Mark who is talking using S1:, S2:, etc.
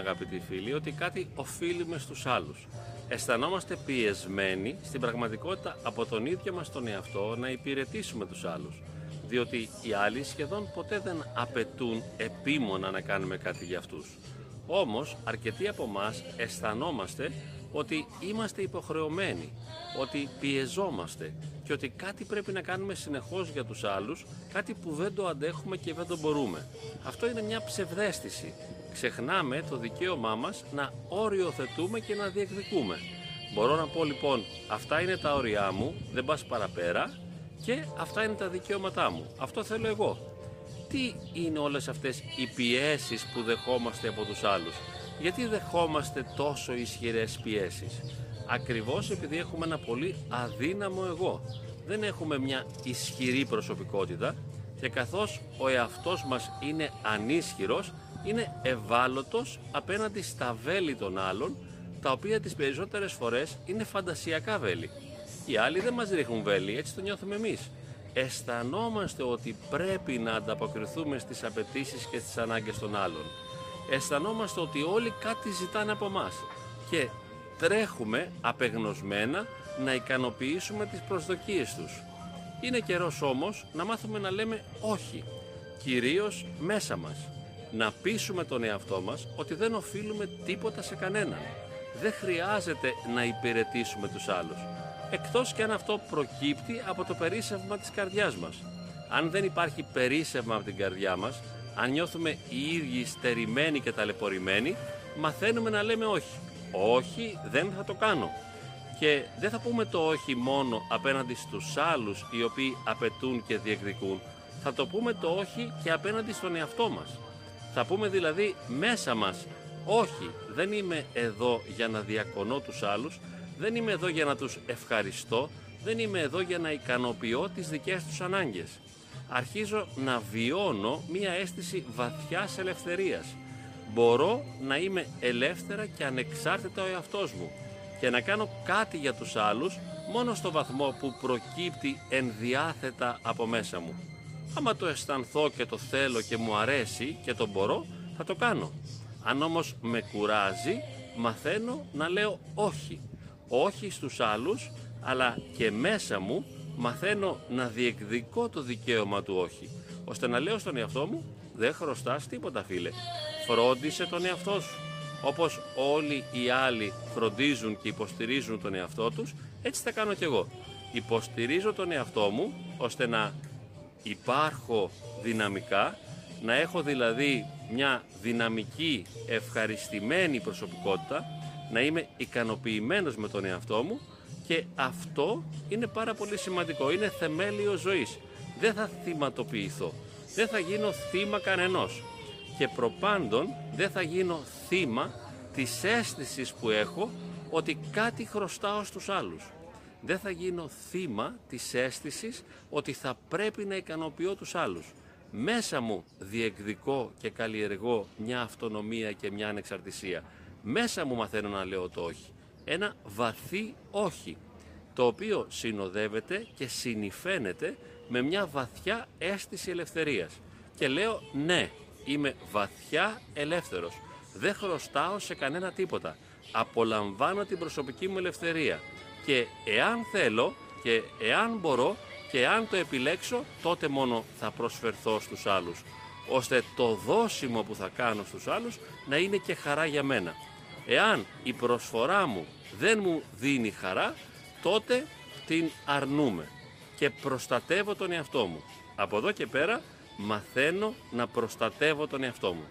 S1: συχνά αγαπητοί φίλοι ότι κάτι οφείλουμε στους άλλους. Αισθανόμαστε πιεσμένοι στην πραγματικότητα από τον ίδιο μας τον εαυτό να υπηρετήσουμε τους άλλους. Διότι οι άλλοι σχεδόν ποτέ δεν απαιτούν επίμονα να κάνουμε κάτι για αυτούς. Όμως αρκετοί από εμάς αισθανόμαστε ότι είμαστε υποχρεωμένοι, ότι πιεζόμαστε και ότι κάτι πρέπει να κάνουμε συνεχώς για τους άλλους, κάτι που δεν το αντέχουμε και δεν το μπορούμε. Αυτό είναι μια ψευδέστηση. Ξεχνάμε το δικαίωμά μας να οριοθετούμε και να διεκδικούμε. Μπορώ να πω λοιπόν, αυτά είναι τα όρια μου, δεν πας παραπέρα και αυτά είναι τα δικαιώματά μου. Αυτό θέλω εγώ. Τι είναι όλες αυτές οι πιέσεις που δεχόμαστε από τους άλλους; Γιατί δεχόμαστε τόσο ισχυρές πιέσεις; Ακριβώς επειδή έχουμε ένα πολύ αδύναμο εγώ. Δεν έχουμε μια ισχυρή προσωπικότητα και καθώς ο εαυτός μας είναι ανίσχυρος, είναι ευάλωτος απέναντι στα βέλη των άλλων, τα οποία τις περισσότερες φορές είναι φαντασιακά βέλη. Οι άλλοι δεν μας ρίχνουν βέλη, έτσι το νιώθουμε εμείς. Αισθανόμαστε ότι πρέπει να ανταποκριθούμε στις απαιτήσεις και στις ανάγκες των άλλων αισθανόμαστε ότι όλοι κάτι ζητάνε από μας και τρέχουμε απεγνωσμένα να ικανοποιήσουμε τις προσδοκίες τους. Είναι καιρός όμως να μάθουμε να λέμε όχι, κυρίως μέσα μας. Να πείσουμε τον εαυτό μας ότι δεν οφείλουμε τίποτα σε κανέναν. Δεν χρειάζεται να υπηρετήσουμε τους άλλους. Εκτός και αν αυτό προκύπτει από το περίσσευμα της καρδιάς μας. Αν δεν υπάρχει περίσσευμα από την καρδιά μας, αν νιώθουμε οι ίδιοι στερημένοι και ταλαιπωρημένοι, μαθαίνουμε να λέμε όχι. Όχι, δεν θα το κάνω. Και δεν θα πούμε το όχι μόνο απέναντι στους άλλους οι οποίοι απαιτούν και διεκδικούν. Θα το πούμε το όχι και απέναντι στον εαυτό μας. Θα πούμε δηλαδή μέσα μας όχι, δεν είμαι εδώ για να διακονώ τους άλλους, δεν είμαι εδώ για να τους ευχαριστώ, δεν είμαι εδώ για να ικανοποιώ τις δικές τους ανάγκες αρχίζω να βιώνω μία αίσθηση βαθιάς ελευθερίας. Μπορώ να είμαι ελεύθερα και ανεξάρτητα ο εαυτός μου και να κάνω κάτι για τους άλλους μόνο στο βαθμό που προκύπτει ενδιάθετα από μέσα μου. Άμα το αισθανθώ και το θέλω και μου αρέσει και το μπορώ, θα το κάνω. Αν όμως με κουράζει, μαθαίνω να λέω όχι. Όχι στους άλλους, αλλά και μέσα μου μαθαίνω να διεκδικώ το δικαίωμα του όχι, ώστε να λέω στον εαυτό μου δεν χρωστάς τίποτα φίλε, φρόντισε τον εαυτό σου. Όπως όλοι οι άλλοι φροντίζουν και υποστηρίζουν τον εαυτό τους, έτσι θα κάνω κι εγώ. Υποστηρίζω τον εαυτό μου ώστε να υπάρχω δυναμικά, να έχω δηλαδή μια δυναμική ευχαριστημένη προσωπικότητα, να είμαι ικανοποιημένος με τον εαυτό μου και αυτό είναι πάρα πολύ σημαντικό. Είναι θεμέλιο ζωής. Δεν θα θυματοποιηθώ. Δεν θα γίνω θύμα κανενός. Και προπάντων δεν θα γίνω θύμα της αίσθησης που έχω ότι κάτι χρωστάω στους άλλους. Δεν θα γίνω θύμα της αίσθησης ότι θα πρέπει να ικανοποιώ τους άλλους. Μέσα μου διεκδικώ και καλλιεργώ μια αυτονομία και μια ανεξαρτησία. Μέσα μου μαθαίνω να λέω το όχι ένα βαθύ όχι, το οποίο συνοδεύεται και συνηφαίνεται με μια βαθιά αίσθηση ελευθερίας. Και λέω ναι, είμαι βαθιά ελεύθερος. Δεν χρωστάω σε κανένα τίποτα. Απολαμβάνω την προσωπική μου ελευθερία. Και εάν θέλω και εάν μπορώ και εάν το επιλέξω, τότε μόνο θα προσφερθώ στους άλλους. Ώστε το δώσιμο που θα κάνω στους άλλους να είναι και χαρά για μένα. Εάν η προσφορά μου δεν μου δίνει χαρά, τότε την αρνούμε και προστατεύω τον εαυτό μου. Από εδώ και πέρα μαθαίνω να προστατεύω τον εαυτό μου.